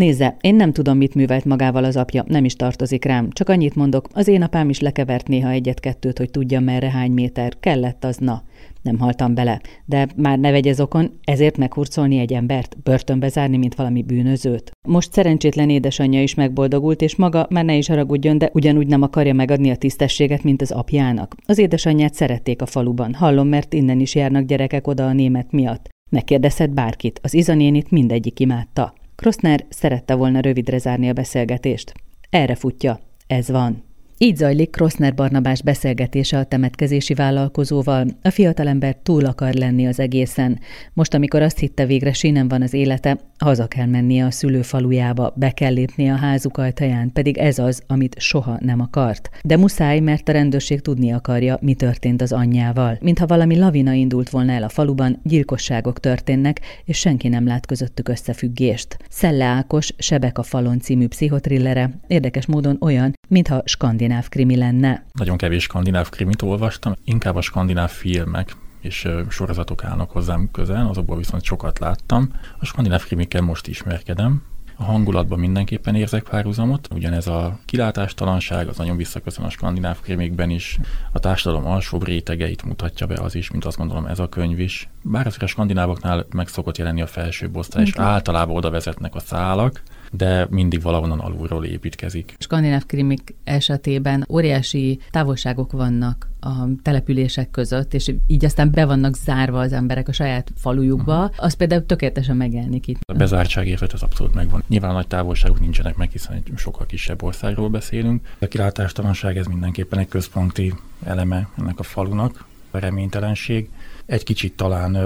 Nézze, én nem tudom, mit művelt magával az apja, nem is tartozik rám. Csak annyit mondok, az én apám is lekevert néha egyet-kettőt, hogy tudja merre hány méter. Kellett az, na. Nem haltam bele. De már ne vegyez okon, ezért meghurcolni egy embert, börtönbe zárni, mint valami bűnözőt. Most szerencsétlen édesanyja is megboldogult, és maga már ne is haragudjon, de ugyanúgy nem akarja megadni a tisztességet, mint az apjának. Az édesanyját szerették a faluban. Hallom, mert innen is járnak gyerekek oda a német miatt. Megkérdezhet bárkit, az izanénit mindegyik imádta. Kroszner szerette volna rövidre zárni a beszélgetést. Erre futja. Ez van. Így zajlik Kroszner Barnabás beszélgetése a temetkezési vállalkozóval. A fiatalember túl akar lenni az egészen. Most, amikor azt hitte végre sínen van az élete, haza kell mennie a szülőfalujába, be kell lépnie a házuk ajtaján, pedig ez az, amit soha nem akart. De muszáj, mert a rendőrség tudni akarja, mi történt az anyjával. Mintha valami lavina indult volna el a faluban, gyilkosságok történnek, és senki nem lát közöttük összefüggést. Szelle Ákos, Sebek a falon című pszichotrillere érdekes módon olyan, mintha skandináv krimi lenne. Nagyon kevés skandináv krimit olvastam, inkább a skandináv filmek és sorozatok állnak hozzám közel, azokból viszont sokat láttam. A skandináv krimikkel most ismerkedem, a hangulatban mindenképpen érzek párhuzamot, ugyanez a kilátástalanság, az nagyon visszaköszön a skandináv krémékben is, a társadalom alsóbb rétegeit mutatja be az is, mint azt gondolom ez a könyv is. Bár azért a skandinávoknál meg szokott jelenni a felsőbb osztály, és általában oda vezetnek a szálak, de mindig valahonnan alulról építkezik. Skandináv krimik esetében óriási távolságok vannak a települések között, és így aztán be vannak zárva az emberek a saját falujukba, uh-huh. az például tökéletesen megjelenik itt. A bezártság érvet az abszolút megvan. Nyilván nagy távolságok nincsenek meg, hiszen egy sokkal kisebb országról beszélünk. A kilátástalanság ez mindenképpen egy központi eleme ennek a falunak, a reménytelenség. Egy kicsit talán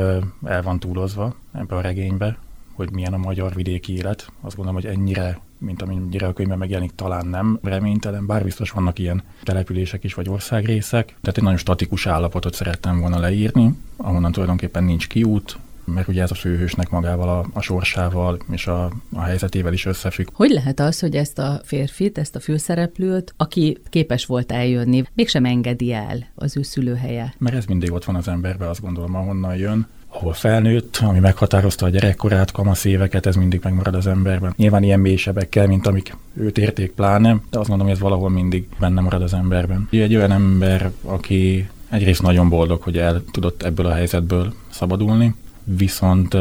el van túlozva ebbe a regénybe, hogy milyen a magyar vidéki élet. Azt gondolom, hogy ennyire, mint amennyire a könyvben megjelenik, talán nem reménytelen, bár biztos vannak ilyen települések is, vagy országrészek. Tehát egy nagyon statikus állapotot szerettem volna leírni, ahonnan tulajdonképpen nincs kiút, mert ugye ez a főhősnek magával a, a sorsával és a, a helyzetével is összefügg. Hogy lehet az, hogy ezt a férfit, ezt a főszereplőt, aki képes volt eljönni, mégsem engedi el az ő szülőhelye? Mert ez mindig ott van az emberben, azt gondolom, ahonnan jön ahol felnőtt, ami meghatározta a gyerekkorát, kamasz éveket, ez mindig megmarad az emberben. Nyilván ilyen mélysebekkel, mint amik őt érték pláne, de azt mondom, hogy ez valahol mindig benne marad az emberben. Egy olyan ember, aki egyrészt nagyon boldog, hogy el tudott ebből a helyzetből szabadulni, viszont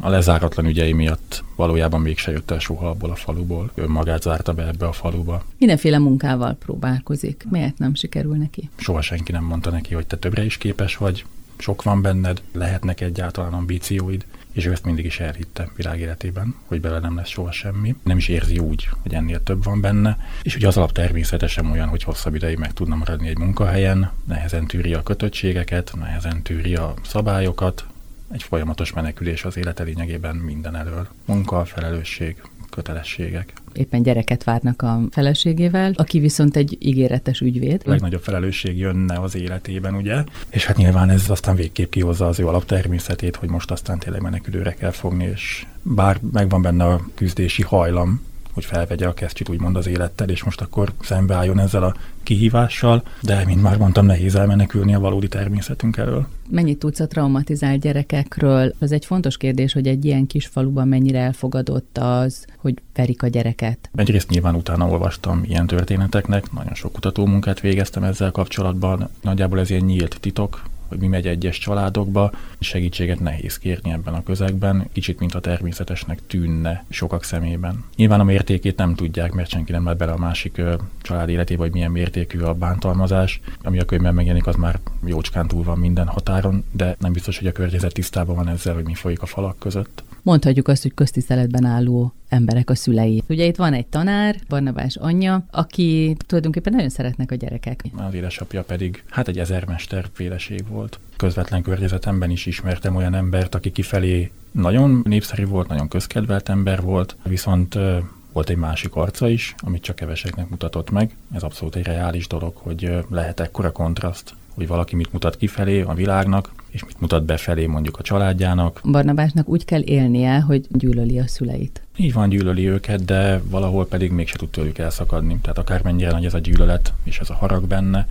a lezáratlan ügyei miatt valójában mégse jött el soha abból a faluból. Ő magát zárta be ebbe a faluba. Mindenféle munkával próbálkozik. Miért nem sikerül neki? Soha senki nem mondta neki, hogy te többre is képes vagy, sok van benned, lehetnek egyáltalán ambícióid, és ő ezt mindig is elhitte világéletében, hogy bele nem lesz soha semmi. Nem is érzi úgy, hogy ennél több van benne, és ugye az alap természetesen olyan, hogy hosszabb ideig meg tudna maradni egy munkahelyen, nehezen tűri a kötöttségeket, nehezen tűri a szabályokat, egy folyamatos menekülés az élete lényegében minden elől. Munka, felelősség, kötelességek. Éppen gyereket várnak a feleségével, aki viszont egy ígéretes ügyvéd. A legnagyobb felelősség jönne az életében, ugye? És hát nyilván ez aztán végképp kihozza az ő alaptermészetét, hogy most aztán tényleg menekülőre kell fogni, és bár megvan benne a küzdési hajlam, hogy felvegye a kesztyűt úgymond az élettel, és most akkor szembeálljon ezzel a kihívással, de mint már mondtam, nehéz elmenekülni a valódi természetünk elől. Mennyit tudsz a traumatizált gyerekekről? Az egy fontos kérdés, hogy egy ilyen kis faluban mennyire elfogadott az, hogy verik a gyereket. Egyrészt nyilván utána olvastam ilyen történeteknek, nagyon sok kutatómunkát végeztem ezzel kapcsolatban. Nagyjából ez ilyen nyílt titok, hogy mi megy egyes családokba. Segítséget nehéz kérni ebben a közegben, kicsit mint a természetesnek tűnne sokak szemében. Nyilván a mértékét nem tudják, mert senki nem lát bele a másik család életébe, hogy milyen mértékű a bántalmazás. Ami a könyvben megjelenik, az már jócskán túl van minden határon, de nem biztos, hogy a környezet tisztában van ezzel, hogy mi folyik a falak között mondhatjuk azt, hogy köztiszteletben álló emberek a szülei. Ugye itt van egy tanár, Barnabás anyja, aki tulajdonképpen nagyon szeretnek a gyerekek. Az édesapja pedig, hát egy ezermester féleség volt. Közvetlen környezetemben is ismertem olyan embert, aki kifelé nagyon népszerű volt, nagyon közkedvelt ember volt, viszont volt egy másik arca is, amit csak keveseknek mutatott meg. Ez abszolút egy reális dolog, hogy lehet ekkora kontraszt, hogy valaki mit mutat kifelé a világnak, és mit mutat befelé mondjuk a családjának. Barnabásnak úgy kell élnie, hogy gyűlöli a szüleit. Így van, gyűlöli őket, de valahol pedig mégse tud tőlük elszakadni. Tehát akármennyire nagy ez a gyűlölet és ez a harag benne,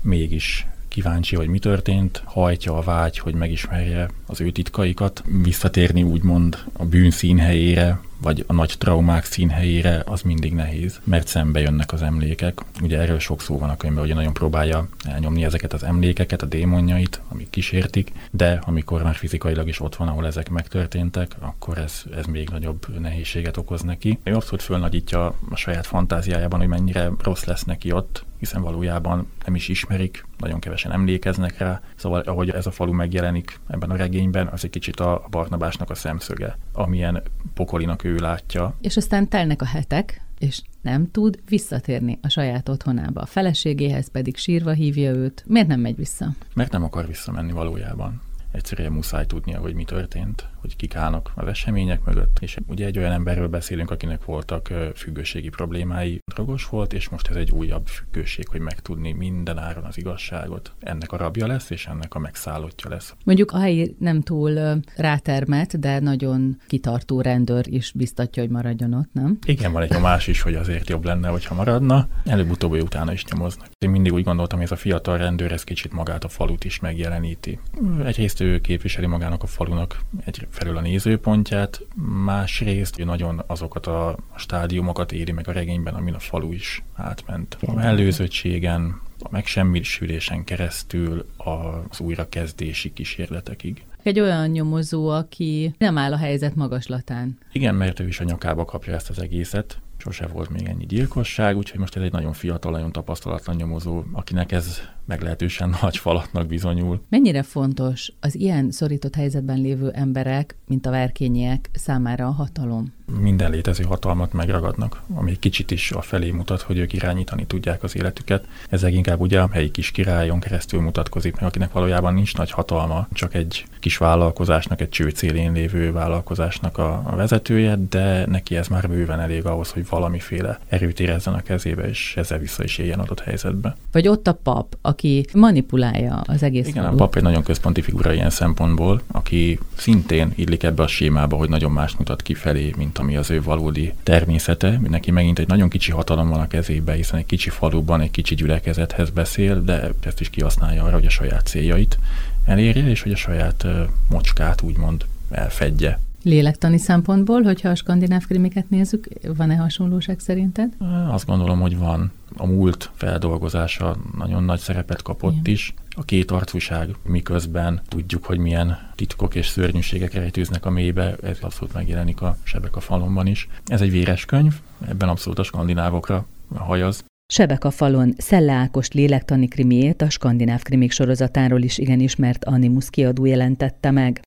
mégis kíváncsi, hogy mi történt, hajtja a vágy, hogy megismerje az ő titkaikat, visszatérni úgymond a bűn színhelyére, vagy a nagy traumák színhelyére, az mindig nehéz, mert szembe jönnek az emlékek. Ugye erről sok szó van a könyvben, hogy nagyon próbálja elnyomni ezeket az emlékeket, a démonjait, amik kísértik, de amikor már fizikailag is ott van, ahol ezek megtörténtek, akkor ez, ez még nagyobb nehézséget okoz neki. Ő abszolút fölnagyítja a saját fantáziájában, hogy mennyire rossz lesz neki ott, hiszen valójában nem is ismerik, nagyon kevesen emlékeznek rá. Szóval ahogy ez a falu megjelenik ebben a regényben, az egy kicsit a Barnabásnak a szemszöge, amilyen pokolinak ő látja. És aztán telnek a hetek, és nem tud visszatérni a saját otthonába. A feleségéhez pedig sírva hívja őt. Miért nem megy vissza? Mert nem akar visszamenni valójában egyszerűen muszáj tudnia, hogy mi történt, hogy kik állnak az események mögött. És ugye egy olyan emberről beszélünk, akinek voltak függőségi problémái, drogos volt, és most ez egy újabb függőség, hogy megtudni minden áron az igazságot. Ennek a rabja lesz, és ennek a megszállottja lesz. Mondjuk a helyi nem túl rátermet, de nagyon kitartó rendőr is biztatja, hogy maradjon ott, nem? Igen, van egy nyomás is, hogy azért jobb lenne, hogyha maradna. Előbb-utóbb utána is nyomoznak. Én mindig úgy gondoltam, hogy ez a fiatal rendőr ez kicsit magát a falut is megjeleníti. Egyrészt ő képviseli magának a falunak egyfelől a nézőpontját, másrészt ő nagyon azokat a stádiumokat éri meg a regényben, amin a falu is átment. A mellőzöttségen, a megsemmisülésen keresztül az újrakezdési kísérletekig. Egy olyan nyomozó, aki nem áll a helyzet magaslatán. Igen, mert ő is a nyakába kapja ezt az egészet, sose volt még ennyi gyilkosság, úgyhogy most ez egy nagyon fiatal, nagyon tapasztalatlan nyomozó, akinek ez meglehetősen nagy falatnak bizonyul. Mennyire fontos az ilyen szorított helyzetben lévő emberek, mint a verkényiek számára a hatalom? Minden létező hatalmat megragadnak, ami kicsit is a felé mutat, hogy ők irányítani tudják az életüket. Ez inkább ugye a helyi kis királyon keresztül mutatkozik, mert akinek valójában nincs nagy hatalma, csak egy kis vállalkozásnak, egy csőcélén lévő vállalkozásnak a, a vezetője, de neki ez már bőven elég ahhoz, hogy valamiféle erőt érezzen a kezébe, és ezzel vissza is éljen adott helyzetbe. Vagy ott a pap, aki manipulálja az egész Igen, falut. a pap egy nagyon központi figura ilyen szempontból, aki szintén illik ebbe a sémába, hogy nagyon más mutat kifelé, mint ami az ő valódi természete. Neki megint egy nagyon kicsi hatalom van a kezébe, hiszen egy kicsi faluban egy kicsi gyülekezethez beszél, de ezt is kihasználja arra, hogy a saját céljait elérje, és hogy a saját mocskát úgymond elfedje. Lélektani szempontból, hogyha a skandináv krimiket nézzük, van-e hasonlóság szerinted? Azt gondolom, hogy van. A múlt feldolgozása nagyon nagy szerepet kapott Igen. is. A két arcúság, miközben tudjuk, hogy milyen titkok és szörnyűségek rejtőznek a mélybe, ez abszolút megjelenik a Sebek a falonban is. Ez egy véres könyv, ebben abszolút a skandinávokra hajaz. Sebek a falon Szelle Ákos lélektani krimiét a skandináv krimik sorozatáról is igen ismert Animus kiadó jelentette meg.